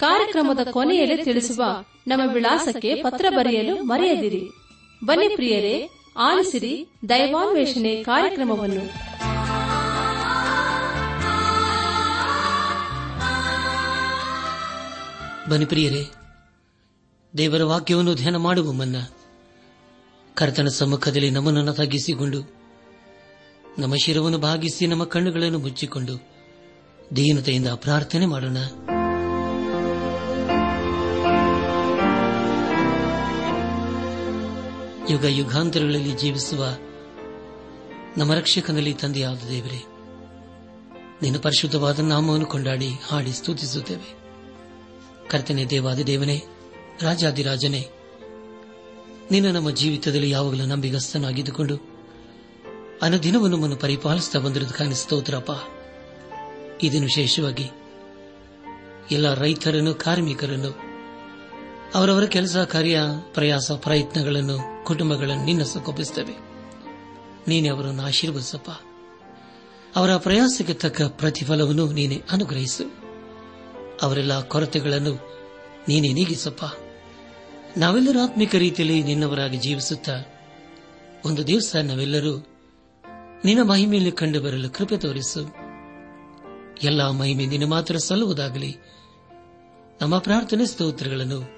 ಕಾರ್ಯಕ್ರಮದ ಕೊನೆಯಲ್ಲಿ ತಿಳಿಸುವ ನಮ್ಮ ವಿಳಾಸಕ್ಕೆ ಪತ್ರ ಬರೆಯಲು ಮರೆಯದಿರಿ. ಬನ್ನಿ ಪ್ರಿಯರೇ, ಆಲಿಸಿರಿ ದೈವಾನ್ವೇಷಣೆ ಕಾರ್ಯಕ್ರಮವನ್ನು. ಬನ್ನಿ ಪ್ರಿಯರೇ, ದೇವರ ವಾಕ್ಯವನ್ನು ಧ್ಯಾನ ಮಾಡುವ ಮುನ್ನ ಕರ್ತನ ಸಮ್ಮುಖದಲ್ಲಿ ನಮ್ಮನ್ನು ತಗ್ಗಿಸಿಕೊಂಡು, ನಮ್ಮ ಶಿರವನ್ನು ಭಾಗಿಸಿ ನಮ್ಮ ಕಣ್ಣುಗಳನ್ನು ಮುಚ್ಚಿಕೊಂಡು ದೀನತೆಯಿಂದ ಪ್ರಾರ್ಥನೆ ಮಾಡೋಣ. ಯುಗ ಯುಗಾಂತರಗಳಲ್ಲಿ ಜೀವಿಸುವ ನಮ್ಮ ರಕ್ಷಕನಲ್ಲಿ ತಂದೆಯಾದ ದೇವರೇ ನಿನ್ನ ಪರಿಶುದ್ಧವಾದ ನಾಮವನ್ನು ಕೊಂಡಾಡಿ ಹಾಡಿ ಸ್ತುತಿಸುತ್ತೇವೆ. ಕರ್ತನೆ ದೇವಾದಿ ದೇವನೇ ರಾಜಾದಿರಾಜನೇ ನಿನ್ನ ನಮ್ಮ ಜೀವಿತದಲ್ಲಿ ಯಾವಾಗಲೂ ನಂಬಿಗಸ್ತನಾಗಿದ್ದುಕೊಂಡು ಅನುದಿನವನ್ನು ನಮ್ಮನ್ನು ಪರಿಪಾಲಿಸುತ್ತಾ ಬಂದಿರುವುದಕ್ಕಾಗಿ ಸ್ತೋತ್ರಪ್ಪ. ಇದನ್ನು ವಿಶೇಷವಾಗಿ ಎಲ್ಲ ರೈತರನ್ನು, ಕಾರ್ಮಿಕರನ್ನು ಅವರವರ ಕೆಲಸ, ಕಾರ್ಯ, ಪ್ರಯಾಸ, ಪ್ರಯತ್ನಗಳನ್ನು, ಕುಟುಂಬಗಳನ್ನು ನಿನ್ನ ಸುಖಪಿಸುತ್ತವೆ ನೀನೇ ಅವರನ್ನು ಆಶೀರ್ವದಿಸಪ್ಪ. ಅವರ ಪ್ರಯಾಸಕ್ಕೆ ತಕ್ಕ ಪ್ರತಿಫಲವನ್ನು ನೀನೆ ಅನುಗ್ರಹಿಸು. ಅವರೆಲ್ಲ ಕೊರತೆಗಳನ್ನು ನೀನೇ ನೀಗಿಸಪ್ಪ. ನಾವೆಲ್ಲರೂ ಆತ್ಮಿಕ ರೀತಿಯಲ್ಲಿ ನಿನ್ನವರಾಗಿ ಜೀವಿಸುತ್ತಾ, ಒಂದು ದಿವಸ ನಾವೆಲ್ಲರೂ ನಿನ್ನ ಮಹಿಮೆಯಲ್ಲಿ ಕಂಡು ಬರಲು ಕೃಪೆ ತೋರಿಸು. ಎಲ್ಲಾ ಮಹಿಮೆ ನಿನ್ನ ಮಾತ್ರ ಸಲ್ಲುವುದಾಗಲಿ. ನಮ್ಮ ಪ್ರಾರ್ಥನೆ ಸ್ತೋತ್ರಗಳನ್ನು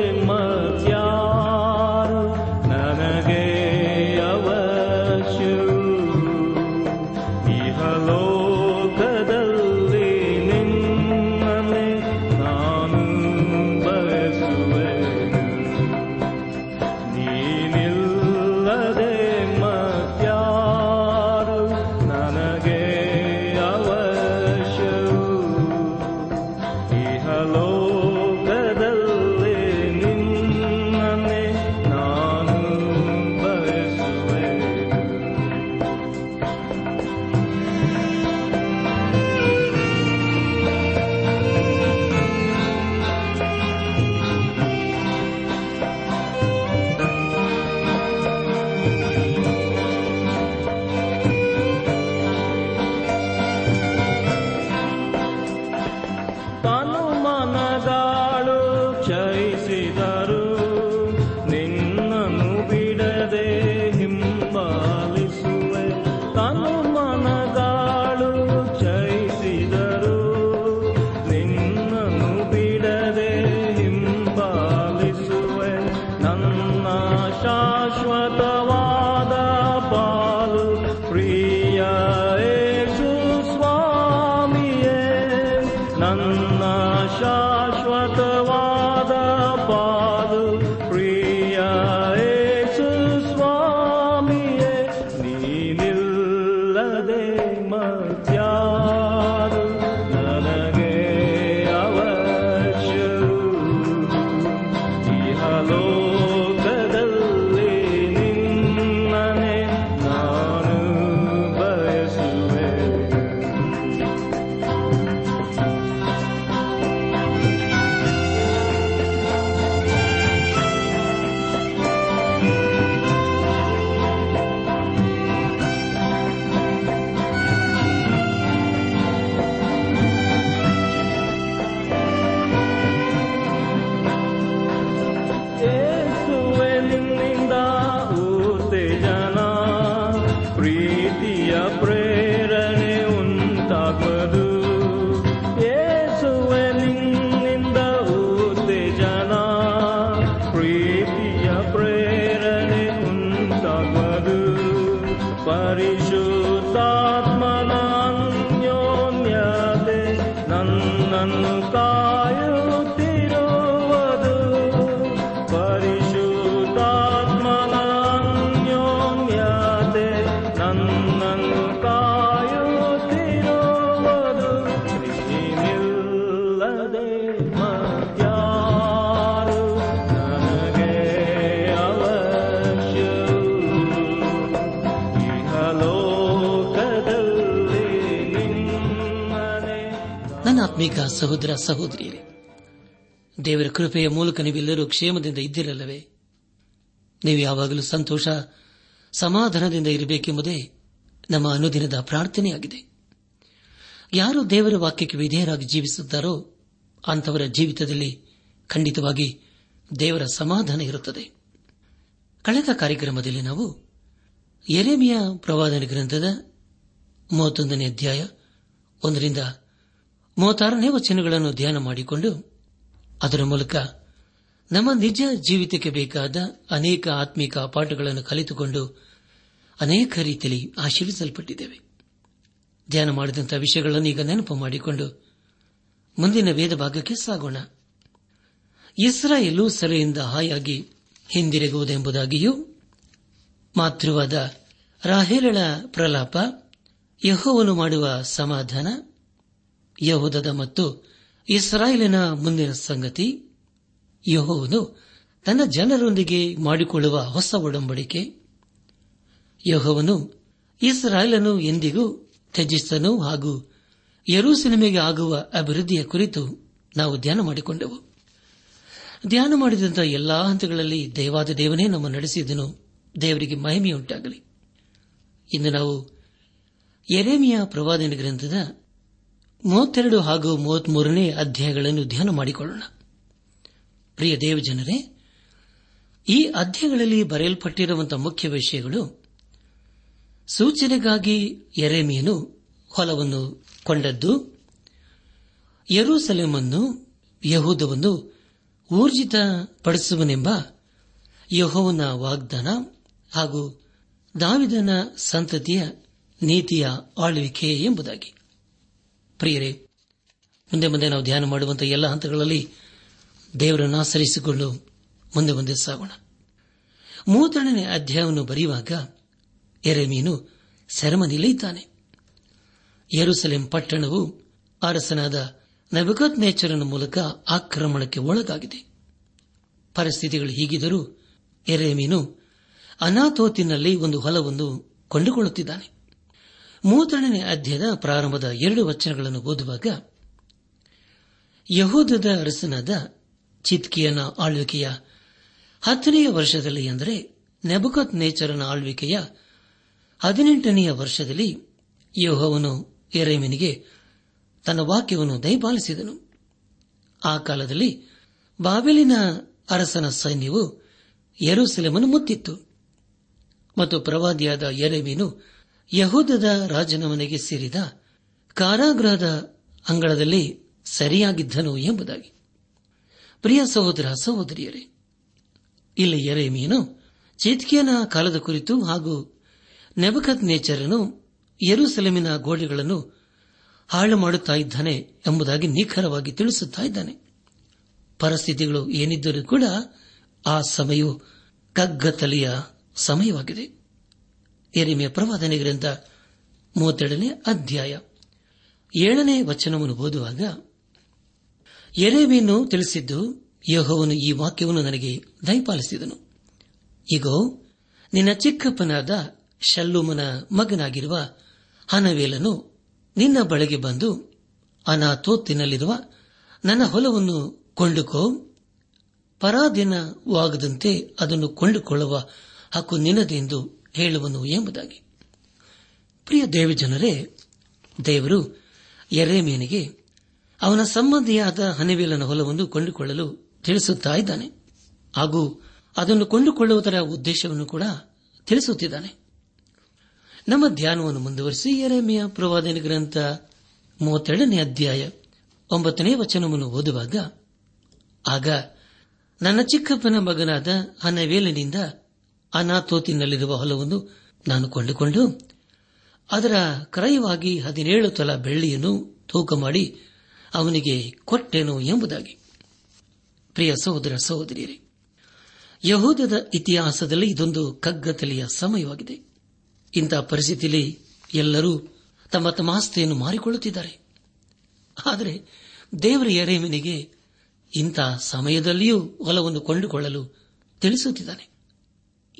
Paris. ಆತ್ಮೀಕ ಸಹೋದರ ಸಹೋದರಿಯರೇ, ದೇವರ ಕೃಪೆಯ ಮೂಲಕ ನೀವೆಲ್ಲರೂ ಕ್ಷೇಮದಿಂದ ಇದ್ದಿರಲ್ಲವೇ? ನೀವು ಯಾವಾಗಲೂ ಸಂತೋಷ, ಸಮಾಧಾನದಿಂದ ಇರಬೇಕೆಂಬುದೇ ನಮ್ಮ ಅನುದಿನದ ಪ್ರಾರ್ಥನೆಯಾಗಿದೆ. ಯಾರು ದೇವರ ವಾಕ್ಯಕ್ಕೆ ವಿಧೇಯರಾಗಿ ಜೀವಿಸುತ್ತಾರೋ ಅಂತವರ ಜೀವಿತದಲ್ಲಿ ಖಂಡಿತವಾಗಿ ದೇವರ ಸಮಾಧಾನ ಇರುತ್ತದೆ. ಕಳೆದ ಕಾರ್ಯಕ್ರಮದಲ್ಲಿ ನಾವು ಎರೆಮಿಯ ಪ್ರವಾದನ ಗ್ರಂಥದ ಮೂವತ್ತೊಂದನೇ ಅಧ್ಯಾಯ ಒಂದರಿಂದ ಮೂವತ್ತಾರನೇ ವಚನಗಳನ್ನು ಧ್ಯಾನ ಮಾಡಿಕೊಂಡು ಅದರ ಮೂಲಕ ನಮ್ಮ ನಿಜ ಜೀವಿತಕ್ಕೆ ಬೇಕಾದ ಅನೇಕ ಆತ್ಮಿಕ ಪಾಠಗಳನ್ನು ಕಲಿತುಕೊಂಡು ಅನೇಕ ರೀತಿಯಲ್ಲಿ ಆಶೀರ್ವಿಸಲ್ಪಟ್ಟಿದ್ದೇವೆ. ಧ್ಯಾನ ಮಾಡಿದಂತಹ ವಿಷಯಗಳನ್ನು ಈಗ ನೆನಪು ಮಾಡಿಕೊಂಡು ಮುಂದಿನ ವೇದ ಭಾಗಕ್ಕೆ ಸಾಗೋಣ. ಇಸ್ರಾಯೇಲು ಸೆರೆಯಿಂದ ಹಾಯಾಗಿ ಹಿಂದಿರುಗುವುದೆಂಬುದಾಗಿಯೂ ಮಾತೃವಾದ ರಾಹೇಲಳ ಪ್ರಲಾಪ ಯಹೋವನು ಮಾಡುವ ಸಮಾಧಾನ ಯಹೋದದ ಮತ್ತು ಇಸ್ರಾಯೇಲಿನ ಮುಂದಿನ ಸಂಗತಿ, ಯಹೋವನು ತನ್ನ ಜನರೊಂದಿಗೆ ಮಾಡಿಕೊಳ್ಳುವ ಹೊಸ ಒಡಂಬಡಿಕೆ, ಯಹೋವನು ಇಸ್ರಾಯೇಲನ್ನು ಎಂದಿಗೂ ತ್ಯಜಿಸ್ತನು ಹಾಗೂ ಯರೂಸೆಲೆಮೆಗೆ ಆಗುವ ಅಭಿವೃದ್ಧಿಯ ಕುರಿತು ನಾವು ಧ್ಯಾನ ಮಾಡಿಕೊಂಡೆವು. ಧ್ಯಾನ ಮಾಡಿದಂತಹ ಎಲ್ಲಾ ಹಂತಗಳಲ್ಲಿ ದೇವಾದ ದೇವನೇ ನಮ್ಮ ನಡೆಸಿದನು. ದೇವರಿಗೆ ಮಹಿಮೆಯುಂಟಾಗಲಿ. ಇಂದು ನಾವು ಎರೇಮಿಯ ಪ್ರವಾದನ ಗ್ರಂಥದ ಮೂವತ್ತೆರಡು ಹಾಗೂ ಮೂವತ್ಮೂರನೇ ಅಧ್ಯಾಯಗಳನ್ನು ಧ್ಯಾನ ಮಾಡಿಕೊಳ್ಳೋಣ. ಪ್ರಿಯ ದೇವಜನರೇ, ಈ ಅಧ್ಯಾಯಗಳಲ್ಲಿ ಬರೆಯಲ್ಪಟ್ಟಿರುವಂತಹ ಮುಖ್ಯ ವಿಷಯಗಳು ಸೂಚನೆಗಾಗಿ ಎರೆಮಿಯನು ಹೊಲವನ್ನು ಕೊಂಡದ್ದು, ಯರೂಸಲೇಮನ್ನು, ಯಹೂದವನ್ನು ಊರ್ಜಿತಪಡಿಸುವನೆಂಬ ಯಹೋವನ ವಾಗ್ದಾನ ಹಾಗೂ ದಾವಿದನ ಸಂತತಿಯ ನೀತಿಯ ಆಳ್ವಿಕೆ ಎಂಬುದಾಗಿ. ಪ್ರಿಯರೇ, ಮುಂದೆ ಮುಂದೆ ನಾವು ಧ್ಯಾನ ಮಾಡುವಂತಹ ಎಲ್ಲ ಹಂತಗಳಲ್ಲಿ ದೇವರನ್ನು ಆಚರಿಸಿಕೊಂಡು ಮುಂದೆ ಮುಂದೆ ಸಾಗೋಣ. ಮೂವತ್ತೆರಡನೇ ಅಧ್ಯಾಯವನ್ನು ಬರೆಯುವಾಗ ಎರೆಮೀನು ಸೆರೆಮನಿಯಲ್ಲಿದ್ದಾನೆ ಯರುಸಲೇಂ ಪಟ್ಟಣವು ಅರಸನಾದ ನಬಕತ್ ನೇಚರನ ಮೂಲಕ ಆಕ್ರಮಣಕ್ಕೆ ಒಳಗಾಗಿದೆ. ಪರಿಸ್ಥಿತಿಗಳು ಹೀಗಿದ್ದರೂ ಎರೆಮೀನು ಅನಾಥೋತಿನಲ್ಲಿ ಒಂದು ಹೊಲವನ್ನು ಕೊಂಡುಕೊಳ್ಳುತ್ತಿದ್ದಾನೆ. ಮೂವತ್ತೆರಡನೇ ಅಧ್ಯಾಯದ ಪ್ರಾರಂಭದ ಎರಡು ವಚನಗಳನ್ನು ಓದುವಾಗ ಯಹೋದದ ಅರಸನಾದ ಚಿತ್ಕಿಯನ ಆಳ್ವಿಕೆಯ ಹತ್ತನೆಯ ವರ್ಷದಲ್ಲಿ ಅಂದರೆ ನೆಬಕತ್ ನೇಚರನ ಆಳ್ವಿಕೆಯ ಹದಿನೆಂಟನೆಯ ವರ್ಷದಲ್ಲಿ ಯೋಹವನು ಎರೇಮಿನಿಗೆ ತನ್ನ ವಾಕ್ಯವನ್ನು ದಯಪಾಲಿಸಿದನು. ಆ ಕಾಲದಲ್ಲಿ ಬಾಬೆಲಿನ ಅರಸನ ಸೈನ್ಯವು ಯರೂಸೆಲೆಮನ್ನು ಮುತ್ತಿತ್ತು. ಮತ್ತು ಪ್ರವಾದಿಯಾದ ಎರೆಮೀನು ಯಹೂದದ ರಾಜನ ಮನೆಗೆ ಸೇರಿದ ಕಾರಾಗೃಹದ ಅಂಗಳದಲ್ಲಿ ಸರಿಯಾಗಿದ್ದನು ಎಂಬುದಾಗಿ. ಪ್ರಿಯ ಸಹೋದರ, ಸಹೋದರಿಯರೇ, ಇಲ್ಲಿ ಎರೆಮೀನು ಚೇತ್ಕಿಯನ ಕಾಲದ ಕುರಿತು ಹಾಗೂ ನೆಬಕತ್ ನೇಚರನು ಯರುಸೆಲೆಮಿನ ಗೋಡೆಗಳನ್ನು ಹಾಳು ಮಾಡುತ್ತಿದ್ದಾನೆ ಎಂಬುದಾಗಿ ನಿಖರವಾಗಿ ತಿಳಿಸುತ್ತಾ ಇದ್ದಾನೆ. ಪರಿಸ್ಥಿತಿಗಳು ಏನಿದ್ದರೂ ಕೂಡ ಆ ಸಮಯವು ಕಗ್ಗತ್ತಲೆಯ ಸಮಯವಾಗಿದೆ. ಎರಿಮೆಯ ಗ್ರಂಥ ಮೂವತ್ತೆರಡನೇ ಅಧ್ಯಾಯ. ಏಳನೇ ವಚನವನ್ನು ಓದುವಾಗ ಎರೆಮೆಯನ್ನು ತಿಳಿಸಿದ್ದು, ಯಹೋವನು ಈ ವಾಕ್ಯವನ್ನು ನನಗೆ ದಯಪಾಲಿಸಿದನು. ಇಗೋ, ನಿನ್ನ ಚಿಕ್ಕಪ್ಪನಾದ ಶಲ್ಲುಮನ ಮಗನಾಗಿರುವ ಹನವೇಲನು ನಿನ್ನ ಬಳಿಗೆ ಬಂದು ಅನಾಥೋತ್ತಿನಲ್ಲಿರುವ ನನ್ನ ಹೊಲವನ್ನು ಕೊಂಡುಕೋ ಪರಾಧೀನವಾಗದಂತೆ ಅದನ್ನು ಕೊಂಡುಕೊಳ್ಳುವ ಹಕ್ಕು ನಿನ್ನದೆಂದು ಹೇಳುವನು ಎಂಬುದಾಗಿ. ಪ್ರಿಯ ದೇವಜನರೇ, ದೇವರು ಎರೇಮಿಯನಿಗೆ ಅವನ ಸಂಬಂಧಿಯಾದ ಹನಿವೇಲನ ಹೊಲವನ್ನು ಕೊಂಡುಕೊಳ್ಳಲು ತಿಳಿಸುತ್ತಾ ಇದ್ದಾನೆ. ಹಾಗೂ ಅದನ್ನು ಕೊಂಡುಕೊಳ್ಳುವುದರ ಉದ್ದೇಶವನ್ನು ಕೂಡ ತಿಳಿಸುತ್ತಿದ್ದಾನೆ. ನಮ್ಮ ಧ್ಯಾನವನ್ನು ಮುಂದುವರಿಸಿ ಎರೆಮೆಯ ಪ್ರವಾದನ ಗ್ರಂಥ ಮೂವತ್ತೆರಡನೇ ಅಧ್ಯಾಯ ಒಂಬತ್ತನೇ ವಚನವನ್ನು ಓದುವಾಗ, ಆಗ ನನ್ನ ಚಿಕ್ಕಪ್ಪನ ಮಗನಾದ ಹನವೇಲನಿಂದ ಅನಾಥೋತಿನಲ್ಲಿರುವ ಹೊಲವನ್ನು ನಾನು ಕೊಂಡುಕೊಂಡು ಅದರ ಕ್ರಯವಾಗಿ ಹದಿನೇಳು ತಲ ಬೆಳ್ಳಿಯನ್ನು ತೂಕ ಮಾಡಿ ಅವನಿಗೆ ಕೊಟ್ಟೆನು ಎಂಬುದಾಗಿ. ಪ್ರಿಯ ಸಹೋದರ ಸಹೋದರಿಯರೇ, ಯಹೂದದ ಇತಿಹಾಸದಲ್ಲಿ ಇದೊಂದು ಕಗ್ಗತಲೆಯ ಸಮಯವಾಗಿದೆ. ಇಂತಹ ಪರಿಸ್ಥಿತಿಯಲ್ಲಿ ಎಲ್ಲರೂ ತಮ್ಮ ತಮ್ಮ ಆಸ್ತಿಯನ್ನು ಮಾರಿಕೊಳ್ಳುತ್ತಿದ್ದಾರೆ. ಆದರೆ ದೇವರ ಎರೇಮನಿಗೆ ಇಂಥ ಸಮಯದಲ್ಲಿಯೂ ಹೊಲವನ್ನು ಕೊಂಡುಕೊಳ್ಳಲು ತಿಳಿಸುತ್ತಿದ್ದಾನೆ.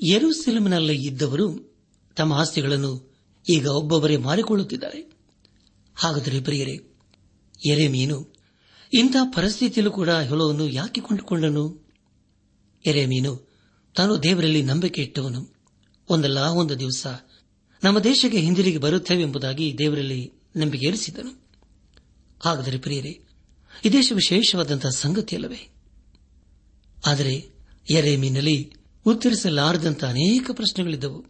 ಯರುಸೆಲಮಿನಲ್ಲಿ ಇದ್ದವರು ತಮ್ಮ ಆಸ್ತಿಗಳನ್ನು ಈಗ ಒಬ್ಬೊಬ್ಬರೇ ಮಾರಿಕೊಳ್ಳುತ್ತಿದ್ದಾರೆ. ಹಾಗಾದರೆ ಪ್ರಿಯರೇ ಎರೆಮೀನು ಇಂಥ ಪರಿಸ್ಥಿತಿಯಲ್ಲೂ ಕೂಡ ಹೊಲವನ್ನು ಯಾಕೆ ಕೊಂಡುಕೊಂಡನು? ಎರೆಮೀನು ತಾನು ದೇವರಲ್ಲಿ ನಂಬಿಕೆ ಇಟ್ಟವನು. ಒಂದಲ್ಲ, ಒಂದು ದಿವಸ ನಮ್ಮ ದೇಶಕ್ಕೆ ಹಿಂದಿರುಗಿ ಬರುತ್ತೇವೆಂಬುದಾಗಿ ದೇವರಲ್ಲಿ ನಂಬಿಕೆ ಇರಿಸಿದನು. ಹಾಗಾದರೆ ಪ್ರಿಯರೇ ಇದೇಶ ದೇಶ ವಿಶೇಷವಾದಂತಹ ಸಂಗತಿಯಲ್ಲವೇ? ಆದರೆ ಎರೆಮೀನಲ್ಲಿ ಉತ್ತರಿಸಲಾರದಂತಹ ಅನೇಕ ಪ್ರಶ್ನೆಗಳಿದ್ದವು.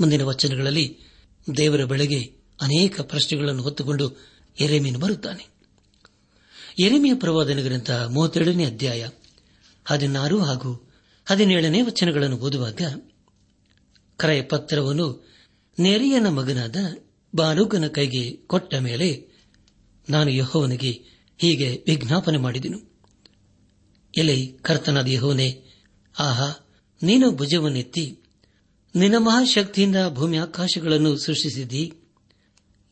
ಮುಂದಿನ ವಚನಗಳಲ್ಲಿ ದೇವರ ಬೆಳೆಗೆ ಅನೇಕ ಪ್ರಶ್ನೆಗಳನ್ನು ಹೊತ್ತುಕೊಂಡು ಎರೆಮೀನು ಬರುತ್ತಾನೆ. ಎರೆಮೆಯ ಪ್ರವಾದನ ಗ್ರಂಥ ಮೂವತ್ತೆರಡನೇ ಅಧ್ಯಾಯ, ಹದಿನಾರು ಹಾಗೂ ಹದಿನೇಳನೇ ವಚನಗಳನ್ನು ಓದುವಾಗ ಕರೆಯ ಪತ್ರವನ್ನು ನೆರೆಯನ ಮಗನಾದ ಬಾರೂಕನ ಕೈಗೆ ಕೊಟ್ಟ ಮೇಲೆ ನಾನು ಯಹೋವನಿಗೆ ಹೀಗೆ ವಿಜ್ಞಾಪನೆ ಮಾಡಿದೆನು. ಎಲೆ ಕರ್ತನಾದ ಯಹೋವನೇ ಆಹಾ, ನೀನು ಭುಜವನ್ನೆತ್ತಿ, ನಿನ್ನ ಮಹಾಶಕ್ತಿಯಿಂದ ಭೂಮಿ ಆಕಾಶಗಳನ್ನು ಸೃಷ್ಟಿಸಿದ್ದಿ,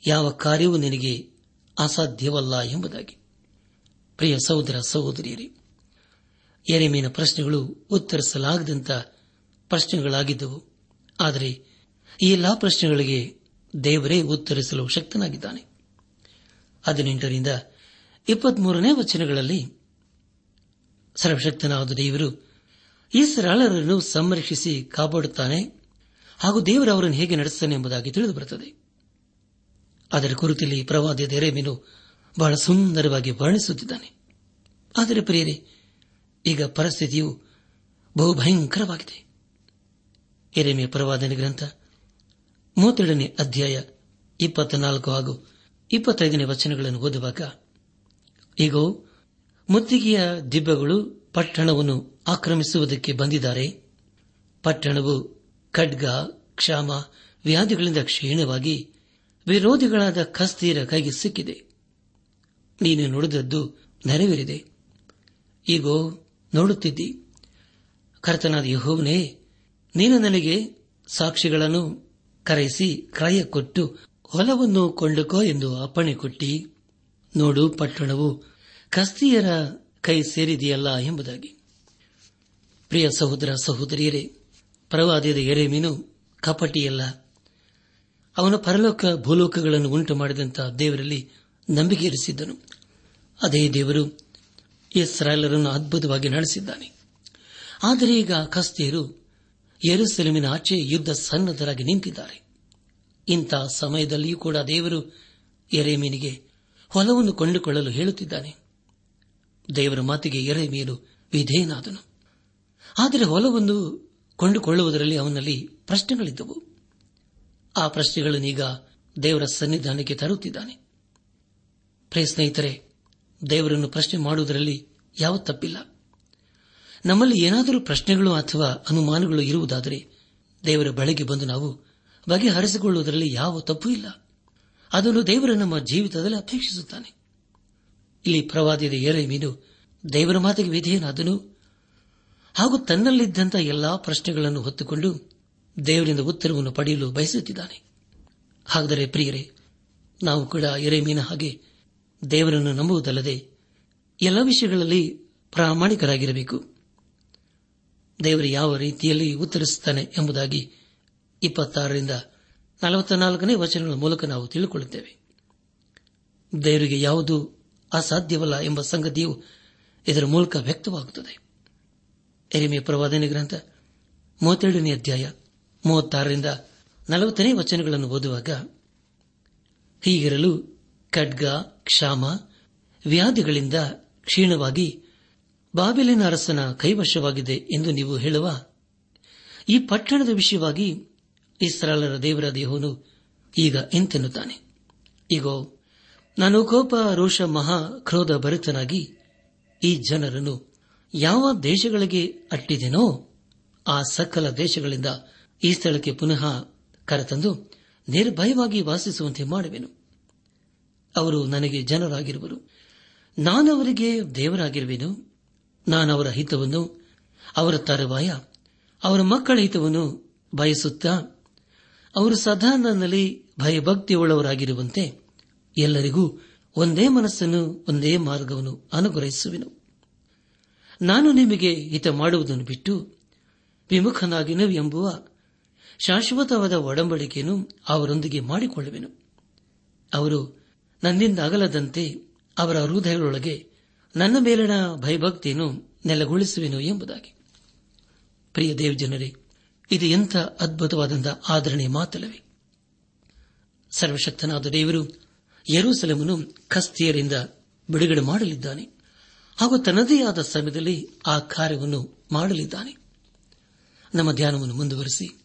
ಯಾವ ಕಾರ್ಯವೂ ನಿನಗೆ ಅಸಾಧ್ಯವಲ್ಲ ಎಂಬುದಾಗಿ. ಪ್ರಿಯ ಸಹೋದರ ಸಹೋದರಿಯರೇ ಎರೆಮೀನ ಪ್ರಶ್ನೆಗಳು ಉತ್ತರಿಸಲಾಗದಂತ ಪ್ರಶ್ನೆಗಳಾಗಿದ್ದವು. ಆದರೆ ಈ ಎಲ್ಲಾ ಪ್ರಶ್ನೆಗಳಿಗೆ ದೇವರೇ ಉತ್ತರಿಸಲು ಶಕ್ತನಾಗಿದ್ದಾನೆ. ಹದಿನೆಂಟರಿಂದ ಇಪ್ಪತ್ಮೂರನೇ ವಚನಗಳಲ್ಲಿ, ಸರ್ವಶಕ್ತನಾದ ದೇವರು ಈ ಸರಳರನ್ನು ಸಂರಕ್ಷಿಸಿ ಕಾಪಾಡುತ್ತಾನೆ ಹಾಗೂ ದೇವರ ಅವರನ್ನು ಹೇಗೆ ನಡೆಸುತ್ತಾನೆ ಎಂಬುದಾಗಿ ತಿಳಿದು ಬರುತ್ತದೆ ಅದರ ಕುರಿತಲ್ಲಿ ಪ್ರವಾದಿ ಎರೆಮೀನು ಬಹಳ ಸುಂದರವಾಗಿ ವರ್ಣಿಸುತ್ತಿದ್ದಾನೆ. ಆದರೆ ಪ್ರಿಯರೇ, ಈಗ ಪರಿಸ್ಥಿತಿಯು ಬಹು ಭಯಂಕರವಾಗಿದೆ ಎರೆಮೆಯ ಪ್ರವಾದನ ಗ್ರಂಥ ಮೂವತ್ತೆರಡನೇ ಅಧ್ಯಾಯ ಇಪ್ಪತ್ನಾಲ್ಕು ಹಾಗೂ ಇಪ್ಪತ್ತೈದನೇ ವಚನಗಳನ್ನು ಓದುವಾಗ ಈಗ ಮುತ್ತಿಗೆಯ ದಿಬ್ಬಗಳು ಪಟ್ಟಣವನ್ನು ಆಕ್ರಮಿಸುವುದಕ್ಕೆ ಬಂದಿದ್ದಾರೆ. ಪಟ್ಟಣವು ಖಡ್ಗ, ಕ್ಷಾಮ, ವ್ಯಾಧಿಗಳಿಂದ ಕ್ಷೀಣವಾಗಿ ವಿರೋಧಿಗಳಾದ ಕಸ್ತೀರ ಕೈಗೆ ಸಿಕ್ಕಿದೆ. ನೀನು ನೋಡಿದದ್ದು ನೆರವೇರಿದೆ. ಈಗೋ, ನೋಡುತ್ತಿದ್ದಿ. ಕರ್ತನಾದ ಯಹೋವನೇ, ನೀನು ನನಗೆ ಸಾಕ್ಷಿಗಳನ್ನು ಕರೆಯಿಸಿ ಕ್ರಯ ಕೊಟ್ಟು ಹೊಲವನ್ನು ಕೊಂಡುಕೋ ಎಂದು ಅಪ್ಪಣೆ ಕೊಟ್ಟಿ. ನೋಡು, ಪಟ್ಟಣವು ಕಸ್ತಿಯರ ಕೈ ಸೇರಿದೆಯಲ್ಲ ಎಂಬುದಾಗಿ. ಪ್ರಿಯ ಸಹೋದರ ಸಹೋದರಿಯರೇ ಪ್ರವಾದಿಯದ ಎರೆಮೀನು ಕಪಟಿಯಲ್ಲ. ಅವನು ಪರಲೋಕ ಭೂಲೋಕಗಳನ್ನು ಉಂಟು ಮಾಡಿದಂತಹ ದೇವರಲ್ಲಿ ನಂಬಿಕೆ ಇರಿಸಿದ್ದನು. ಅದೇ ದೇವರು ಇಸ್ರಾಯೇಲರನ್ನು ಅದ್ಭುತವಾಗಿ ನಡೆಸಿದ್ದಾನೆ. ಆದರೆ ಈಗ ಕಸ್ತಿಯರು ಯರುಸೆಲಮಿನ ಆಚೆ ಯುದ್ಧ ಸನ್ನದ್ದರಾಗಿ ನಿಂತಿದ್ದಾರೆ. ಇಂಥ ಸಮಯದಲ್ಲಿಯೂ ಕೂಡ ದೇವರು ಎರೆಮೀನಿಗೆ ಹೊಲವನ್ನು ಕೊಂಡುಕೊಳ್ಳಲು ಹೇಳುತ್ತಿದ್ದಾನೆ. ದೇವರ ಮಾತಿಗೆ ಎರೆಮೀನು ವಿಧೇಯನಾದನು. ಆದರೆ ಹೊಲವನ್ನು ಕೊಂಡುಕೊಳ್ಳುವುದರಲ್ಲಿ ಅವನಲ್ಲಿ ಪ್ರಶ್ನೆಗಳಿದ್ದವು. ಆ ಪ್ರಶ್ನೆಗಳನ್ನೀಗ ದೇವರ ಸನ್ನಿಧಾನಕ್ಕೆ ತರುತ್ತಿದ್ದಾನೆ. ಪ್ರೇ ಸ್ನೇಹಿತರೆ, ದೇವರನ್ನು ಪ್ರಶ್ನೆ ಮಾಡುವುದರಲ್ಲಿ ಯಾವ ತಪ್ಪಿಲ್ಲ. ನಮ್ಮಲ್ಲಿ ಏನಾದರೂ ಪ್ರಶ್ನೆಗಳು ಅಥವಾ ಅನುಮಾನಗಳು ಇರುವುದಾದರೆ ದೇವರ ಬಳಿಗೆ ಬಂದು ನಾವು ಬಗೆಹರಿಸಿಕೊಳ್ಳುವುದರಲ್ಲಿ ಯಾವ ತಪ್ಪು ಇಲ್ಲ. ಅದನ್ನು ದೇವರು ನಮ್ಮ ಜೀವಿತದಲ್ಲಿ ಅಪೇಕ್ಷಿಸುತ್ತಾನೆ. ಇಲ್ಲಿ ಪ್ರವಾದಿಯ ಏರೆ ಮೀನು ದೇವರ ಮಾತಿಗೆ ವಿಧೇಯನಾದನು. ಹಾಗೂ ತನ್ನಲ್ಲಿದ್ದಂಥ ಎಲ್ಲಾ ಪ್ರಶ್ನೆಗಳನ್ನು ಹೊತ್ತುಕೊಂಡು ದೇವರಿಂದ ಉತ್ತರವನ್ನು ಪಡೆಯಲು ಬಯಸುತ್ತಿದ್ದಾನೆ. ಹಾಗಾದರೆ ಪ್ರಿಯರೇ, ನಾವು ಕೂಡ ಎರೆಮೀನ ಹಾಗೆ ದೇವರನ್ನು ನಂಬುವುದಲ್ಲದೆ ಎಲ್ಲ ವಿಷಯಗಳಲ್ಲಿ ಪ್ರಾಮಾಣಿಕರಾಗಿರಬೇಕು. ದೇವರು ಯಾವ ರೀತಿಯಲ್ಲಿ ಉತ್ತರಿಸುತ್ತಾನೆ ಎಂಬುದಾಗಿ ಇಪ್ಪತ್ತಾರರಿಂದ ನಲವತ್ನಾಲ್ಕನೇ ವಚನಗಳ ಮೂಲಕ ನಾವು ತಿಳಿದುಕೊಳ್ಳುತ್ತೇವೆ. ದೇವರಿಗೆ ಯಾವುದೂ ಅಸಾಧ್ಯವಲ್ಲ ಎಂಬ ಸಂಗತಿಯು ಇದರ ಮೂಲಕ ವ್ಯಕ್ತವಾಗುತ್ತದೆ. ಎರಿಮೆ ಪ್ರವಾದನೆ ಗ್ರಂಥ ಮೂವತ್ತೆರಡನೇ ಅಧ್ಯಾಯ ಮೂವತ್ತಾರರಿಂದ ನಲವತ್ತನೇ ವಚನಗಳನ್ನು ಓದುವಾಗ, ಹೀಗಿರಲು ಖಡ್ಗ, ಕ್ಷಾಮ, ವ್ಯಾಧಿಗಳಿಂದ ಕ್ಷೀಣವಾಗಿ ಬಾಬಿಲಿನ ಅರಸನ ಕೈವಶವಾಗಿದೆ ಎಂದು ನೀವು ಹೇಳುವ ಈ ಪಟ್ಟಣದ ವಿಷಯವಾಗಿ ಇಸ್ರಾಲರ ದೇವರ ದೇಹವನ್ನು ಈಗ ಎಂತೆನ್ನುತ್ತಾನೆ ಈಗೋ ನಾನು ಕೋಪ ರೋಷ ಮಹಾ ಕ್ರೋಧ ಭರಿತನಾಗಿ ಈ ಜನರನ್ನು ಯಾವ ದೇಶಗಳಿಗೆ ಅಟ್ಟಿದೆನೋ ಆ ಸಕಲ ದೇಶಗಳಿಂದ ಈ ಸ್ಥಳಕ್ಕೆ ಪುನಃ ಕರೆತಂದು ನಿರ್ಭಯವಾಗಿ ವಾಸಿಸುವಂತೆ ಮಾಡುವೆನು. ಅವರು ನನಗೆ ಜನರಾಗಿರುವರು. ನಾನು ಅವರಿಗೆ ದೇವರಾಗಿರುವೆನು. ನಾನು ಅವರ ಹಿತವನ್ನು, ಅವರ ತರುವಾಯ, ಅವರ ಮಕ್ಕಳ ಹಿತವನ್ನು ಬಯಸುತ್ತಾ, ಅವರು ಸದಾ ನನ್ನಲ್ಲಿ ಭಯಭಕ್ತಿಯುಳ್ಳವರಾಗಿರುವಂತೆ ಎಲ್ಲರಿಗೂ ಒಂದೇ ಮನಸ್ಸನ್ನು, ಒಂದೇ ಮಾರ್ಗವನ್ನು ಅನುಗ್ರಹಿಸುವೆನು. ನಾನು ನಿಮಗೆ ಹಿತ ಮಾಡುವುದನ್ನು ಬಿಟ್ಟು ವಿಮುಖನಾಗಿನವು ಎಂಬುವ ಶಾಶ್ವತವಾದ ಒಡಂಬಡಿಕೆಯನ್ನು ಅವರೊಂದಿಗೆ ಮಾಡಿಕೊಳ್ಳುವೆನು. ಅವರು ನನ್ನಿಂದ ಅಗಲದಂತೆ ಅವರ ಹೃದಯಗಳೊಳಗೆ ನನ್ನ ಮೇಲಿನ ಭಯಭಕ್ತಿಯನ್ನು ನೆಲೆಗೊಳಿಸುವೆನು ಎಂಬುದಾಗಿ. ಪ್ರಿಯ ದೇವಜನರೇ, ಇದು ಎಂಥ ಅದ್ಭುತವಾದಂಥ ಆಧರಣೆ ಮಾತಲ್ಲವೇ. ಸರ್ವಶಕ್ತನಾದ ದೇವರು ಯರೂಸಲಮನ್ನು ಕಸ್ತಿಯರಿಂದ ಬಿಡುಗಡೆ ಮಾಡಲಿದ್ದಾನೆ. ಹಾಗೂ ತನ್ನದೇ ಆದ ಸಮಯದಲ್ಲಿ ಆ ಕಾರ್ಯವನ್ನು ಮಾಡಲಿದ್ದಾನೆ. ನಮ್ಮ ಧ್ಯಾನವನ್ನು ಮುಂದುವರೆಸಿ.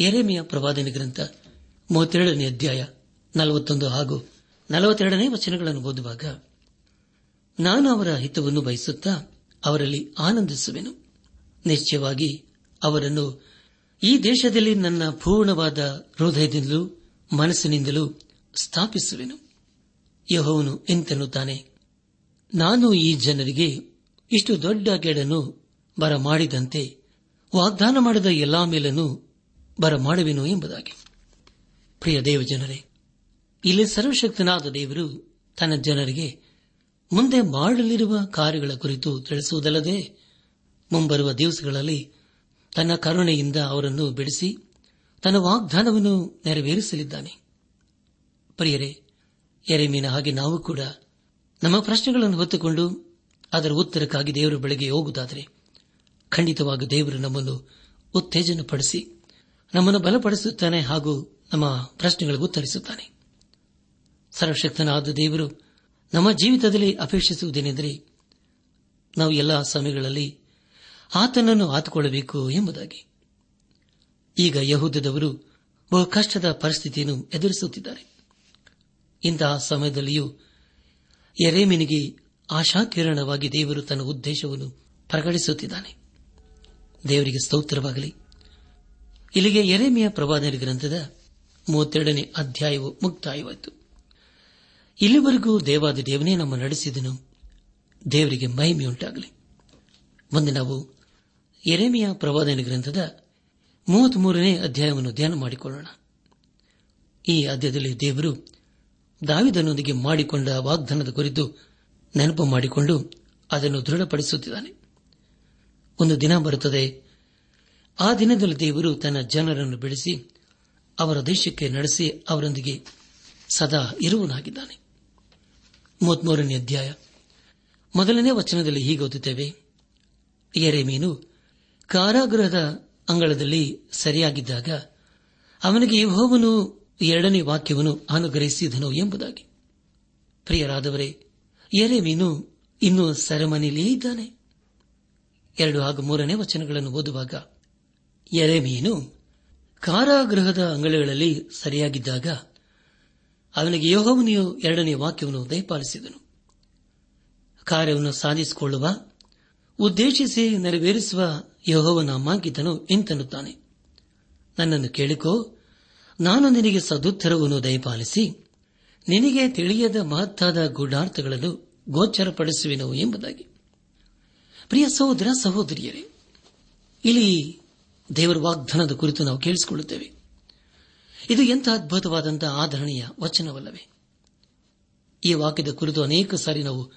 ಎರೆಮೆಯ ಪ್ರವಾದನೆ ಗ್ರಂಥ ಮೂವತ್ತೆರಡನೇ ಅಧ್ಯಾಯ ನಲವತ್ತೊಂದು ಹಾಗೂ ನಲವತ್ತೆರಡನೇ ವಚನಗಳನ್ನು ಓದುವಾಗ, ನಾನು ಅವರ ಹಿತವನ್ನು ಬಯಸುತ್ತಾ ಅವರಲ್ಲಿ ಆನಂದಿಸುವೆನು. ನಿಶ್ಚಯವಾಗಿ ಅವರನ್ನು ಈ ದೇಶದಲ್ಲಿ ನನ್ನ ಪೂರ್ಣವಾದ ಹೃದಯದಿಂದಲೂ ಮನಸ್ಸಿನಿಂದಲೂ ಸ್ಥಾಪಿಸುವೆನು? ಯಹೋವನು ಎಂತೆನ್ನುತ್ತಾನೆ? ನಾನು ಈ ಜನರಿಗೆ ಇಷ್ಟು ದೊಡ್ಡ ಗೆಡನ್ನು ಬರಮಾಡಿದಂತೆ ವಾಗ್ದಾನ ಮಾಡಿದ ಎಲ್ಲಾ ಮೇಲನ್ನು ಬರಮಾಡುವೆನು ಎಂಬುದಾಗಿ. ಪ್ರಿಯ ದೇವಜನರೇ, ಇಲ್ಲಿ ಸರ್ವಶಕ್ತನಾದ ದೇವರು ತನ್ನ ಜನರಿಗೆ ಮುಂದೆ ಮಾಡಲಿರುವ ಕಾರ್ಯಗಳ ಕುರಿತು ತಿಳಿಸುವುದಲ್ಲದೆ ಮುಂಬರುವ ದಿವಸಗಳಲ್ಲಿ ತನ್ನ ಕರುಣೆಯಿಂದ ಅವರನ್ನು ಬಿಡಿಸಿ ತನ್ನ ವಾಗ್ದಾನವನ್ನು ನೆರವೇರಿಸಲಿದ್ದಾನೆ. ಪ್ರಿಯರೇ ಎರೆಮೀನ ಹಾಗೆ ನಾವು ಕೂಡ ನಮ್ಮ ಪ್ರಶ್ನೆಗಳನ್ನು ಹೊತ್ತುಕೊಂಡು ಅದರ ಉತ್ತರಕ್ಕಾಗಿ ದೇವರ ಬಳಿಗೆ ಹೋಗುವುದಾದರೆ ಖಂಡಿತವಾಗಿ ದೇವರು ನಮ್ಮನ್ನು ಉತ್ತೇಜನಪಡಿಸಿ ನಮ್ಮನ್ನು ಬಲಪಡಿಸುತ್ತಾನೆ ಹಾಗೂ ನಮ್ಮ ಪ್ರಶ್ನೆಗಳಿಗೆ ಉತ್ತರಿಸುತ್ತಾನೆ. ಸರ್ವಶಕ್ತನಾದ ದೇವರು ನಮ್ಮ ಜೀವಿತದಲ್ಲಿ ಅಪೇಕ್ಷಿಸುವುದೇನೆಂದರೆ ನಾವು ಎಲ್ಲ ಸಮಯಗಳಲ್ಲಿ ಆತನನ್ನು ಆತುಕೊಳ್ಳಬೇಕು ಎಂಬುದಾಗಿ. ಈಗ ಯಹೂದದವರು ಬಹು ಕಷ್ಟದ ಪರಿಸ್ಥಿತಿಯನ್ನು ಎದುರಿಸುತ್ತಿದ್ದಾರೆ. ಇಂತಹ ಸಮಯದಲ್ಲಿಯೂ ಎರೇಮಿನಿಗೆ ಆಶಾಕಿರಣವಾಗಿ ದೇವರು ತನ್ನ ಉದ್ದೇಶವನ್ನು ಪ್ರಕಟಿಸುತ್ತಿದ್ದಾನೆ. ದೇವರಿಗೆ ಸ್ತೋತ್ರವಾಗಲಿ. ಇಲ್ಲಿಗೆ ಎರೆಮೆಯ ಪ್ರವಾದನೆ ಗ್ರಂಥದ ಮೂವತ್ತೆರಡನೇ ಅಧ್ಯಾಯವು ಮುಕ್ತಾಯವಾಯಿತು. ಇಲ್ಲಿವರೆಗೂ ದೇವಾದ ದೇವನೇ ನಮ್ಮ ನಡೆಸಿದನು. ದೇವರಿಗೆ ಮಹಿಮೆಯುಂಟಾಗಲಿ. ಮುಂದೆ ನಾವು ಎರೆಮೆಯ ಪ್ರವಾದನೆ ಗ್ರಂಥದ ಮೂವತ್ಮೂರನೇ ಅಧ್ಯಾಯವನ್ನು ಧ್ಯಾನ ಮಾಡಿಕೊಳ್ಳೋಣ. ಈ ಅಧ್ಯಾಯದಲ್ಲಿ ದೇವರು ದಾವಿದನೊಂದಿಗೆ ಮಾಡಿಕೊಂಡ ವಾಗ್ದಾನದ ಕುರಿತು ನೆನಪು ಮಾಡಿಕೊಂಡು ಅದನ್ನು ದೃಢಪಡಿಸುತ್ತಿದ್ದಾನೆ. ಒಂದು ದಿನ ಬರುತ್ತದೆ. ಆ ದಿನದಲ್ಲಿ ದೇವರು ತನ್ನ ಜನರನ್ನು ಬೆಳೆಸಿ ಅವರ ದೇಶಕ್ಕೆ ನಡೆಸಿ ಅವರೊಂದಿಗೆ ಸದಾ ಇರುವನಾಗಿದ್ದಾನೆ. ಮೂವತ್ಮೂರನೇ ಅಧ್ಯಾಯ. ಮೊದಲನೇ ವಚನದಲ್ಲಿ ಹೀಗೆ ಓದುತ್ತೇವೆ. ಎರೆಮೀನು ಕಾರಾಗೃಹದ ಅಂಗಳದಲ್ಲಿ ಸರಿಯಾಗಿದ್ದಾಗ ಅವನಿಗೆ ಯಹೋವನು ಎರಡನೇ ವಾಕ್ಯವನ್ನು ಅನುಗ್ರಹಿಸಿದನು ಎಂಬುದಾಗಿ. ಪ್ರಿಯರಾದವರೇ ಎರೆಮೀನು ಇನ್ನೂ ಸೆರೆಮನೆಯಲ್ಲಿಯೇ ಇದ್ದಾನೆ. ಎರಡು ಹಾಗೂ ಮೂರನೇ ವಚನಗಳನ್ನು ಓದುವಾಗ ಎರೆಮೀನು ಕಾರಾಗೃಹದ ಅಂಗಳಗಳಲ್ಲಿ ಸರಿಯಾಗಿದ್ದಾಗ ಅವನಿಗೆ ಯೋಹವನಿಯು ಎರಡನೇ ವಾಕ್ಯವನ್ನು ದಯಪಾಲಿಸಿದನು. ಕಾರ್ಯವನ್ನು ಸಾಧಿಸಿಕೊಳ್ಳುವ, ಉದ್ದೇಶಿಸಿ ನೆರವೇರಿಸುವ ಯಹೋವನ ಮಾಗಿದ್ದನು ಇಂತನ್ನುತ್ತಾನೆ ನನ್ನನ್ನು ಕೇಳಿಕೋ ನಾನು ನಿನಗೆ ಸದುತ್ತರವನ್ನು ದಯಪಾಲಿಸಿ, ನಿನಗೆ ತಿಳಿಯದ ಮಹತ್ತಾದ ಗೂಢಾರ್ಥಗಳನ್ನು ಗೋಚರಪಡಿಸುವೆನು ಎಂಬುದಾಗಿ. ಪ್ರಿಯ ಸಹೋದರ, ಸಹೋದರಿಯರೇ, ಇಲ್ಲಿ ದೇವರ ವಾಗ್ದಾನದ ಕುರಿತು ನಾವು ಕೇಳಿಸಿಕೊಳ್ಳುತ್ತೇವೆ. ಇದು ಎಂಥ ಅದ್ಭುತವಾದಂತಹ ಆಧರಣೀಯ ವಚನವಲ್ಲವೇ. ಈ ವಾಕ್ಯದ ಕುರಿತು ಅನೇಕ ಸಾರಿ ನಾವು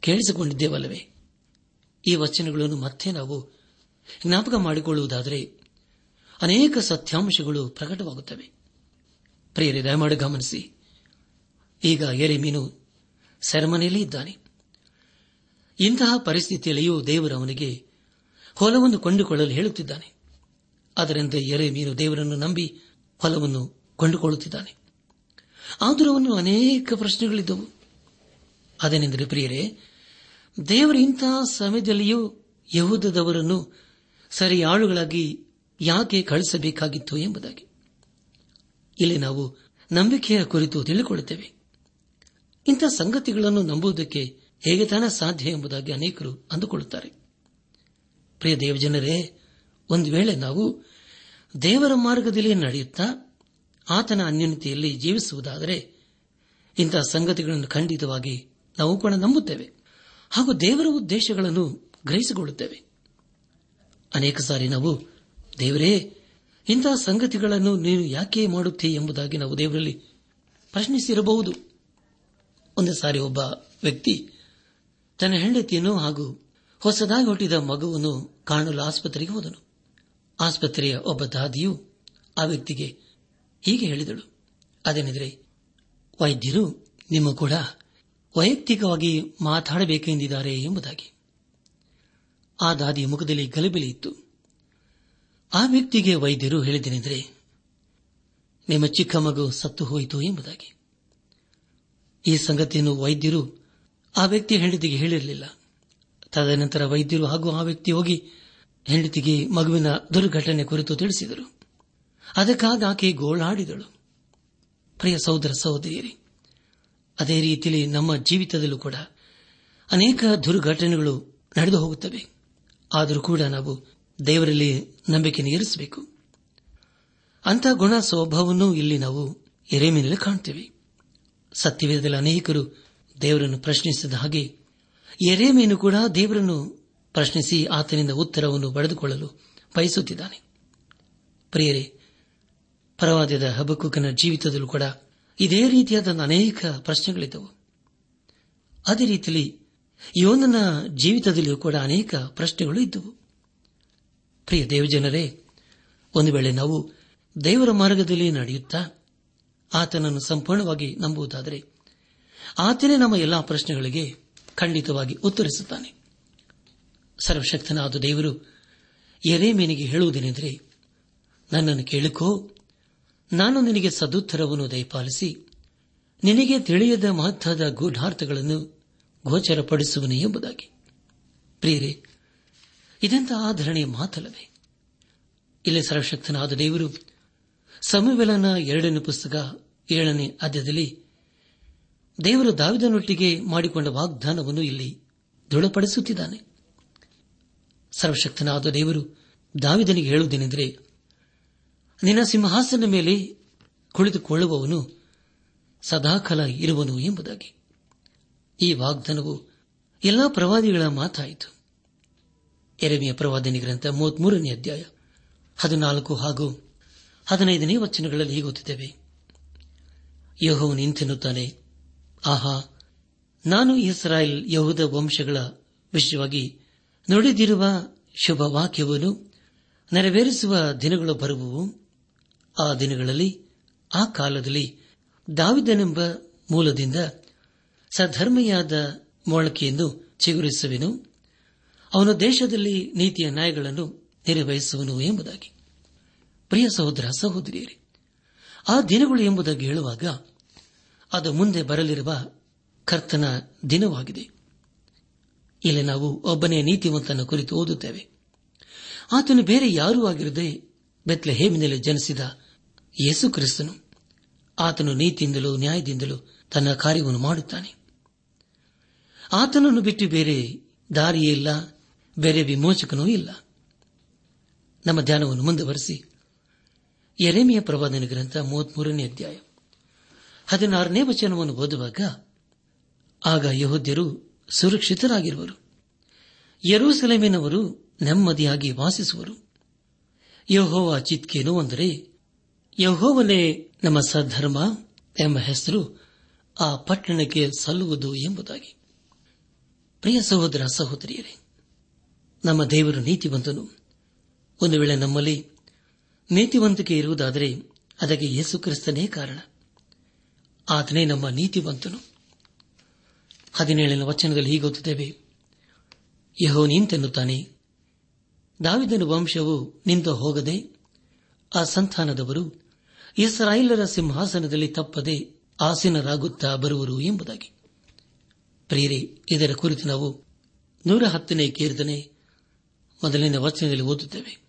ಕೇಳಿಸಿಕೊಂಡಿದ್ದೇವಲ್ಲವೇ. ಈ ವಚನಗಳನ್ನು ಮತ್ತೆ ನಾವು ಜ್ಞಾಪಕ ಮಾಡಿಕೊಳ್ಳುವುದಾದರೆ ಅನೇಕ ಸತ್ಯಾಂಶಗಳು ಪ್ರಕಟವಾಗುತ್ತವೆ. ಪ್ರಿಯರಿ, ದಯಮಾಡಿ ಗಮನಿಸಿ. ಈಗ ಎರೆಮೀನು ಸೆರೆಮನೆಯಲ್ಲೇ ಇದ್ದಾನೆ. ಇಂತಹ ಪರಿಸ್ಥಿತಿಯಲ್ಲಿಯೂ ದೇವರು ಅವನಿಗೆ ಹೊಲವನ್ನು ಕೊಂಡುಕೊಳ್ಳಲು ಹೇಳುತ್ತಿದ್ದಾನೆ. ಅದರಂತೆ ಎರೆಮೀನು ದೇವರನ್ನು ನಂಬಿ ಹೊಲವನ್ನು ಕೊಂಡುಕೊಳ್ಳುತ್ತಿದ್ದಾನೆ. ಆದರೂ ಅವನು ಅನೇಕ ಪ್ರಶ್ನೆಗಳಿದ್ದವು. ಅದೇನೆಂದರೆ ಪ್ರಿಯರೇ, ದೇವರು ಇಂತಹ ಸಮಯದಲ್ಲಿಯೂ ಯಹೂದದವರನ್ನು ಸರಿಯಾಳುಗಳಾಗಿ ಯಾಕೆ ಕಳಿಸಬೇಕಾಗಿತ್ತು ಎಂಬುದಾಗಿ. ಇಲ್ಲಿ ನಾವು ನಂಬಿಕೆಯ ಕುರಿತು ತಿಳಿದುಕೊಳ್ಳುತ್ತೇವೆ. ಇಂಥ ಸಂಗತಿಗಳನ್ನು ನಂಬುವುದಕ್ಕೆ ಹೇಗೆ ತಾನೇ ಸಾಧ್ಯ ಎಂಬುದಾಗಿ ಅನೇಕರು ಅಂದುಕೊಳ್ಳುತ್ತಾರೆ. ಪ್ರಿಯ ದೇವಜನರೇ, ಒಂದು ವೇಳೆ ನಾವು ದೇವರ ಮಾರ್ಗದಲ್ಲಿ ನಡೆಯುತ್ತಾ ಆತನ ಅನ್ಯೂನತೆಯಲ್ಲಿ ಜೀವಿಸುವುದಾದರೆ ಇಂತಹ ಸಂಗತಿಗಳನ್ನು ಖಂಡಿತವಾಗಿ ನಾವು ಕೂಡ ನಂಬುತ್ತೇವೆ ಹಾಗೂ ದೇವರ ಉದ್ದೇಶಗಳನ್ನು ಗ್ರಹಿಸಿಕೊಳ್ಳುತ್ತೇವೆ. ಅನೇಕ ಸಾರಿ ನಾವು ದೇವರೇ ಇಂತಹ ಸಂಗತಿಗಳನ್ನು ನೀನು ಯಾಕೆ ಮಾಡುತ್ತಿ ಎಂಬುದಾಗಿ ನಾವು ದೇವರಲ್ಲಿ ಪ್ರಶ್ನಿಸಿರಬಹುದು. ಒಂದು ಸಾರಿ ಒಬ್ಬ ವ್ಯಕ್ತಿ ತನ್ನ ಹೆಂಡತಿಯನ್ನು ಹಾಗೂ ಹೊಸದಾಗಿ ಹುಟ್ಟಿದ ಮಗುವನ್ನು ಕಾಣಲು ಆಸ್ಪತ್ರೆಗೆ ಹೋದನು. ಆಸ್ಪತ್ರೆಯ ಒಬ್ಬ ದಾದಿಯು ಆ ವ್ಯಕ್ತಿಗೆ ಹೀಗೆ ಹೇಳಿದಳು. ಅದೇನೆಂದರೆ, ವೈದ್ಯರು ನಿಮ್ಮ ಕೂಡ ವೈಯಕ್ತಿಕವಾಗಿ ಮಾತಾಡಬೇಕೆಂದಿದ್ದಾರೆ ಎಂಬುದಾಗಿ. ಆ ದಾದಿಯ ಮುಖದಲ್ಲಿ ಗಲಿಬಿಲಿ ಇತ್ತು. ಆ ವ್ಯಕ್ತಿಗೆ ವೈದ್ಯರು ಹೇಳಿದ್ದೇನೆಂದರೆ, ನಿಮ್ಮ ಚಿಕ್ಕ ಮಗು ಸತ್ತು ಹೋಯಿತು ಎಂಬುದಾಗಿ. ಈ ಸಂಗತಿಯನ್ನು ವೈದ್ಯರು ಆ ವ್ಯಕ್ತಿ ಹೆಂಡತಿಗೆ ಹೇಳಿರಲಿಲ್ಲ. ತದನಂತರ ವೈದ್ಯರು ಹಾಗೂ ಆ ವ್ಯಕ್ತಿ ಹೋಗಿ ಹೆಂಡತಿಗೆ ಮಗುವಿನ ದುರ್ಘಟನೆ ಕುರಿತು ತಿಳಿಸಿದರು. ಅದಕ್ಕಾಗಿ ಆಕೆ ಗೋಳಾಡಿದಳು. ಪ್ರಿಯ ಸಹೋದರ ಸಹೋದರಿಯರಿ, ಅದೇ ರೀತಿಯಲ್ಲಿ ನಮ್ಮ ಜೀವಿತದಲ್ಲೂ ಕೂಡ ಅನೇಕ ದುರ್ಘಟನೆಗಳು ನಡೆದು ಹೋಗುತ್ತವೆ. ಆದರೂ ಕೂಡ ನಾವು ದೇವರಲ್ಲಿ ನಂಬಿಕೆ ಇರಿಸಬೇಕು. ಅಂತ ಗುಣ ಸ್ವಭಾವವನ್ನು ಇಲ್ಲಿ ನಾವು ಎರೆಮಿನಲ್ಲಿ ಕಾಣ್ತೇವೆ. ಸತ್ಯವೇದದಲ್ಲಿ ಅನೇಕರು ದೇವರನ್ನು ಪ್ರಶ್ನಿಸಿದ ಹಾಗೆ ಎರೆಮೀನು ಕೂಡ ದೇವರನ್ನು ಪ್ರಶ್ನಿಸಿ ಆತನಿಂದ ಉತ್ತರವನ್ನು ಪಡೆದುಕೊಳ್ಳಲು ಬಯಸುತ್ತಿದ್ದಾನೆ. ಪ್ರಿಯರೇ ಪರವಾದದ ಹಬಕುಕನ ಜೀವಿತದಲ್ಲೂ ಕೂಡ ಇದೇ ರೀತಿಯಾದ ಅನೇಕ ಪ್ರಶ್ನೆಗಳಿದ್ದವು. ಅದೇ ರೀತಿಯಲ್ಲಿ ಯೋನನ ಜೀವಿತದಲ್ಲಿಯೂ ಕೂಡ ಅನೇಕ ಪ್ರಶ್ನೆಗಳು ಇದ್ದವು. ಪ್ರಿಯ ದೇವಜನರೇ, ಒಂದು ವೇಳೆ ನಾವು ದೇವರ ಮಾರ್ಗದಲ್ಲಿ ನಡೆಯುತ್ತಾ ಆತನನ್ನು ಸಂಪೂರ್ಣವಾಗಿ ನಂಬುವುದಾದರೆ, ಆತನೇ ನಮ್ಮ ಎಲ್ಲಾ ಪ್ರಶ್ನೆಗಳಿಗೆ ಖಂಡಿತವಾಗಿ ಉತ್ತರಿಸುತ್ತಾನೆ. ಸರ್ವಶಕ್ತನಾದ ದೇವರು ಎರೇಮೇನಿಗೆ ಹೇಳುವುದೇನೆಂದರೆ, ನನ್ನನ್ನು ಕೇಳಿಕೋ, ನಾನು ನಿನಗೆ ಸದುತ್ತರವನ್ನು ದಯಪಾಲಿಸಿ, ನಿನಗೆ ತಿಳಿಯದ ಮಹತ್ವದ ಗೂಢಾರ್ಥಗಳನ್ನು ಗೋಚರಪಡಿಸುವನು ಎಂಬುದಾಗಿ. ಪ್ರಿಯರೇ ಇದೆಂತ ಆಧರಣೆಯ ಮಾತಲ್ಲವೇ? ಇಲ್ಲಿ ಸರ್ವಶಕ್ತನಾದ ದೇವರು ಸಮುವೆಲನ ಎರಡನೇ ಪುಸ್ತಕ ಏಳನೇ ಅಧ್ಯದಲ್ಲಿ ದೇವರು ದಾವಿದನೊಟ್ಟಿಗೆ ಮಾಡಿಕೊಂಡ ವಾಗ್ದಾನವನ್ನು ಇಲ್ಲಿ ದೃಢಪಡಿಸುತ್ತಿದ್ದಾನೆ. ಸರ್ವಶಕ್ತನಾದ ದೇವರು ದಾವಿದನಿಗೆ ಹೇಳುವುದೇನೆಂದರೆ, ನಿನ್ನ ಸಿಂಹಾಸನ ಮೇಲೆ ಕುಳಿತುಕೊಳ್ಳುವವನು ಸದಾಕಾಲ ಇರುವನು ಎಂಬುದಾಗಿ. ಈ ವಾಗ್ದಾನವು ಎಲ್ಲಾ ಪ್ರವಾದಿಗಳ ಮಾತಾಯಿತು. ಎರೆಮೆಯ ಪ್ರವಾದನೆ ಗ್ರಂಥ ಮೂವತ್ಮೂರನೇ ಅಧ್ಯಾಯ, ಹದಿನಾಲ್ಕು ಹಾಗೂ ಹದಿನೈದನೇ ವಚನಗಳಲ್ಲಿ ಗೊತ್ತಿದ್ದೇವೆ ಯಹೋವನು ನಿಂತೆನ್ನುತ್ತಾನೆ ಆಹಾ, ನಾನು ಇಸ್ರಾಯೇಲ್ ಯಹೂದ ವಂಶಗಳ ವಿಷಯವಾಗಿ ನುಡಿದಿರುವ ಶುಭ ವಾಕ್ಯವನ್ನು ನೆರವೇರಿಸುವ ದಿನಗಳು ಬರುವವು. ಆ ದಿನಗಳಲ್ಲಿ, ಆ ಕಾಲದಲ್ಲಿ ದಾವಿದನೆಂಬ ಮೂಲದಿಂದ ಸಧರ್ಮೆಯಾದ ಮೊಳಕೆಯನ್ನು ಚಿಗುರಿಸುವೆನು. ಅವನು ದೇಶದಲ್ಲಿ ನೀತಿಯ ನ್ಯಾಯಗಳನ್ನು ನಿರ್ವಹಿಸುವನು ಎಂಬುದಾಗಿ. ಪ್ರಿಯ ಸಹೋದರ, ಸಹೋದರಿಯರೇ, ಆ ದಿನಗಳು ಎಂಬುದಾಗಿ ಹೇಳುವಾಗ ಅದು ಮುಂದೆ ಬರಲಿರುವ ಕರ್ತನ ದಿನವಾಗಿದೆ. ಇಲ್ಲಿ ನಾವು ಒಬ್ಬನೇ ನೀತಿವಂತನ ಕುರಿತು ಓದುತ್ತೇವೆ. ಆತನು ಬೇರೆ ಯಾರೂ ಆಗಿರದೆ ಬೆತ್ಲೆ ಹೇಮಿನಲ್ಲಿ ಜನಿಸಿದ ಯೇಸು ಕ್ರಿಸ್ತನು ಆತನು ನೀತಿಯಿಂದಲೂ ನ್ಯಾಯದಿಂದಲೂ ತನ್ನ ಕಾರ್ಯವನ್ನು ಮಾಡುತ್ತಾನೆ. ಆತನನ್ನು ಬಿಟ್ಟು ಬೇರೆ ದಾರಿಯೇ ಇಲ್ಲ ಬೇರೆ ವಿಮೋಚಕನೂ ಇಲ್ಲ. ನಮ್ಮ ಧ್ಯಾನವನ್ನು ಮುಂದುವರೆಸಿ. ಎರೆಮೆಯ ಪ್ರವಾದನ ಗ್ರಂಥ ಮೂವತ್ಮೂರನೇ ಅಧ್ಯಾಯ. ಹದಿನಾರನೇ ವಚನವನ್ನು ಓದುವಾಗ, ಆಗ ಯಹೋದ್ಯರು ಸುರಕ್ಷಿತರಾಗಿರುವರು. ಯರೂಸಲೇಮಿನವರು ನೆಮ್ಮದಿಯಾಗಿ ವಾಸಿಸುವರು. ಯಹೋವ ಚಿತ್ಕೇನು ಅಂದರೆ, ಯಹೋವನೇ ನಮ್ಮ ಸದ್ಧರ್ಮ ಎಂಬ ಹೆಸರು ಆ ಪಟ್ಟಣಕ್ಕೆ ಸಲ್ಲುವುದು ಎಂಬುದಾಗಿ. ಪ್ರಿಯ ಸಹೋದರ ಸಹೋದರಿಯರೇ ನಮ್ಮ ದೇವರು ನೀತಿವಂತನು. ಒಂದು ವೇಳೆ ನಮ್ಮಲ್ಲಿ ನೀತಿವಂತಿಕೆ ಇರುವುದಾದರೆ ಅದಕ್ಕೆ ಯೇಸು ಕ್ರಿಸ್ತನೇ ಕಾರಣ. ಆತನೇ ನಮ್ಮ ನೀತಿವಂತನು. ಹದಿನೇಳನ ವಚನದಲ್ಲಿ ಹೀಗೆ ಗೊತ್ತಿದ್ದೇವೆ ಯಹೋ ನಿಂತೆನ್ನುತ್ತಾನೆ ದಾವಿದನ ವಂಶವು ನಿಂತು ಹೋಗದೆ ಆ ಸಂತಾನದವರು ಇಸ್ರಾಯೇಲರ ಸಿಂಹಾಸನದಲ್ಲಿ ತಪ್ಪದೆ ಆಸೀನರಾಗುತ್ತಾ ಬರುವರು ಎಂಬುದಾಗಿ. ಪ್ರಿಯರೇ, ಇದರ ಕುರಿತು ನಾವು ನೂರ ಹತ್ತನೇ ಕೀರ್ತನೆ ಮೊದಲನೇ ವಚನದಲ್ಲಿ ಓದುತ್ತೇವೆ.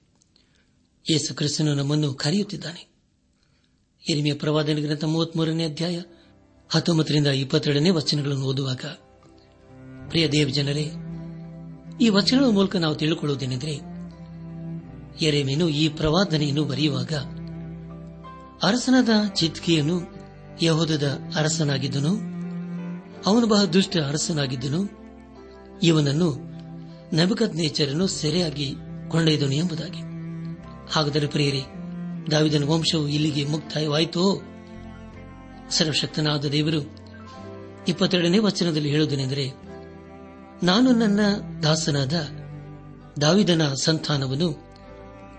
ಯೇಸು ಕ್ರಿಸ್ತನು ನಮ್ಮನ್ನು ಕರೆಯುತ್ತಿದ್ದಾನೆ. ಎರಿಮೆಯ ಪ್ರವಾದನ ಗ್ರಂಥ ಮೂವತ್ಮೂರನೇ ಅಧ್ಯಾಯ ಹತ್ತೊಂಬತ್ತರಿಂದ ಇಪ್ಪತ್ತೆರಡನೇ ವಚನಗಳನ್ನು ಓದುವಾಗ, ಪ್ರಿಯ ದೇವ ಜನರೇ, ಈ ವಚನಗಳ ಮೂಲಕ ನಾವು ತಿಳಿದುಕೊಳ್ಳುವುದೇನೆಂದರೆ ಎರೆಮೇನು ಈ ಪ್ರವಾದನೆಯನ್ನು ಬರೆಯುವಾಗ, ಅರಸನಾದ ಚಿತ್ಕಿಯನ್ನು ಯಹೋದದ ಅರಸನಾಗಿದ್ದನು, ಅವನು ಬಹಳ ದುಷ್ಟ ಅರಸನಾಗಿದ್ದನು, ಇವನನ್ನು ನಬಕತ್ ನೇಚರನ್ನು ಸೆರೆಯಾಗಿ ಕೊಂಡೊಯ್ದನು ಎಂಬುದಾಗಿ. ಹಾಗಾದರೆ ಪ್ರಿಯರಿ, ದಾವಿದನ ವಂಶವು ಇಲ್ಲಿಗೆ ಮುಕ್ತಾಯವಾಯಿತು? ಸರ್ವಶಕ್ತನಾದ ದೇವರು, ಇಪ್ಪತ್ತೆರಡನೇ ವಚನದಲ್ಲಿ ಹೇಳುವುದೇನೆಂದರೆ, ನಾನು ನನ್ನ ದಾಸನಾದ ದಾವಿದನ ಸಂತಾನವನ್ನು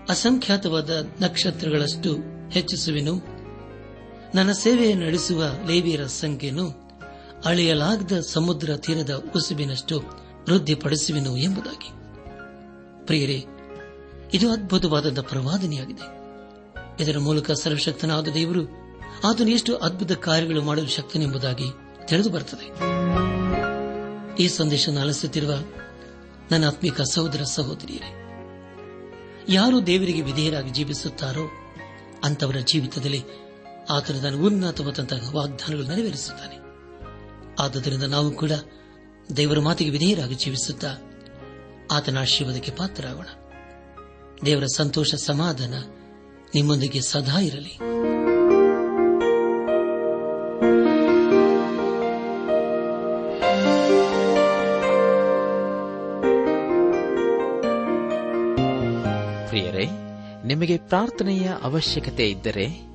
ಅಸಂಖ್ಯಾತವಾದ ನಕ್ಷತ್ರಗಳಷ್ಟು ಹೆಚ್ಚಿಸುವೆನು. ನನ್ನ ಸೇವೆ ನಡೆಸುವ ಲೇವಿಯರ ಸಂಖ್ಯೆಯನ್ನು ಅಳೆಯಲಾಗದ ಸಮುದ್ರ ತೀರದ ಉಸುಬಿನಷ್ಟು ವೃದ್ಧಿಪಡಿಸುವೆನು ಎಂಬುದಾಗಿ. ಪ್ರಿಯರೇ, ಇದು ಅದ್ಭುತವಾದ ಪ್ರವಾದನೆಯಾಗಿದೆ. ಇದರ ಮೂಲಕ ಸರ್ವಶಕ್ತನಾದ ದೇವರು ಆತನು ಎಷ್ಟು ಅದ್ಭುತ ಕಾರ್ಯಗಳು ಮಾಡಲು ಶಕ್ತನೆಂಬುದಾಗಿ ತಿಳಿದು ಬರುತ್ತದೆ. ಈ ಸಂದೇಶವನ್ನು ಆಲಿಸುತ್ತಿರುವ ನನ್ನ ಆತ್ಮಿಕ ಸಹೋದರ ಸಹೋದರಿಯರೇ, ಯಾರು ದೇವರಿಗೆ ವಿಧೇಯರಾಗಿ ಜೀವಿಸುತ್ತಾರೋ ಅಂತವರ ಜೀವಿತದಲ್ಲಿ ಆತನು ತನ್ನ ಉನ್ನತವಾದಂತಹ ವಾಗ್ದಾನಗಳು ನೆರವೇರಿಸುತ್ತಾನೆ. ಆದ್ದರಿಂದ ನಾವು ಕೂಡ ದೇವರ ಮಾತಿಗೆ ವಿಧೇಯರಾಗಿ ಜೀವಿಸುತ್ತಾ ಆತನ ಆಶೀರ್ವಾದಕ್ಕೆ ಪಾತ್ರರಾಗೋಣ. ದೇವರ ಸಂತೋಷ ಸಮಾಧಾನ ನಿಮ್ಮೊಂದಿಗೆ ಸದಾ ಇರಲಿ. ಪ್ರಿಯರೇ, ನಿಮಗೆ ಪ್ರಾರ್ಥನೆಯ ಅವಶ್ಯಕತೆ ಇದ್ದರೆ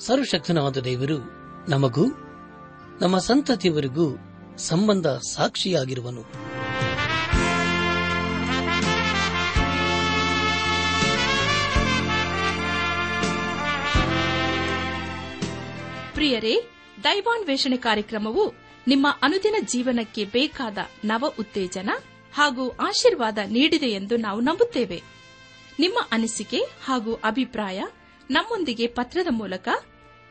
ಸರ್ವಶಕ್ತನಾದ ದೇವರು ನಮಗೂ, ನಮ್ಮ ಸಂತತಿಯವರಿಗೂ ಸಂಬಂಧ ಸಾಕ್ಷಿಯಾಗಿರುವನು. ಪ್ರಿಯರೇ, ದೈವಾನ್ವೇಷಣೆ ಕಾರ್ಯಕ್ರಮವು ನಿಮ್ಮ ಅನುದಿನ ಜೀವನಕ್ಕೆ ಬೇಕಾದ ನವ ಉತ್ತೇಜನ ಹಾಗೂ ಆಶೀರ್ವಾದ ನೀಡಿದೆ ಎಂದು ನಾವು ನಂಬುತ್ತೇವೆ. ನಿಮ್ಮ ಅನಿಸಿಕೆ ಹಾಗೂ ಅಭಿಪ್ರಾಯ ನಮ್ಮೊಂದಿಗೆ ಪತ್ರದ ಮೂಲಕ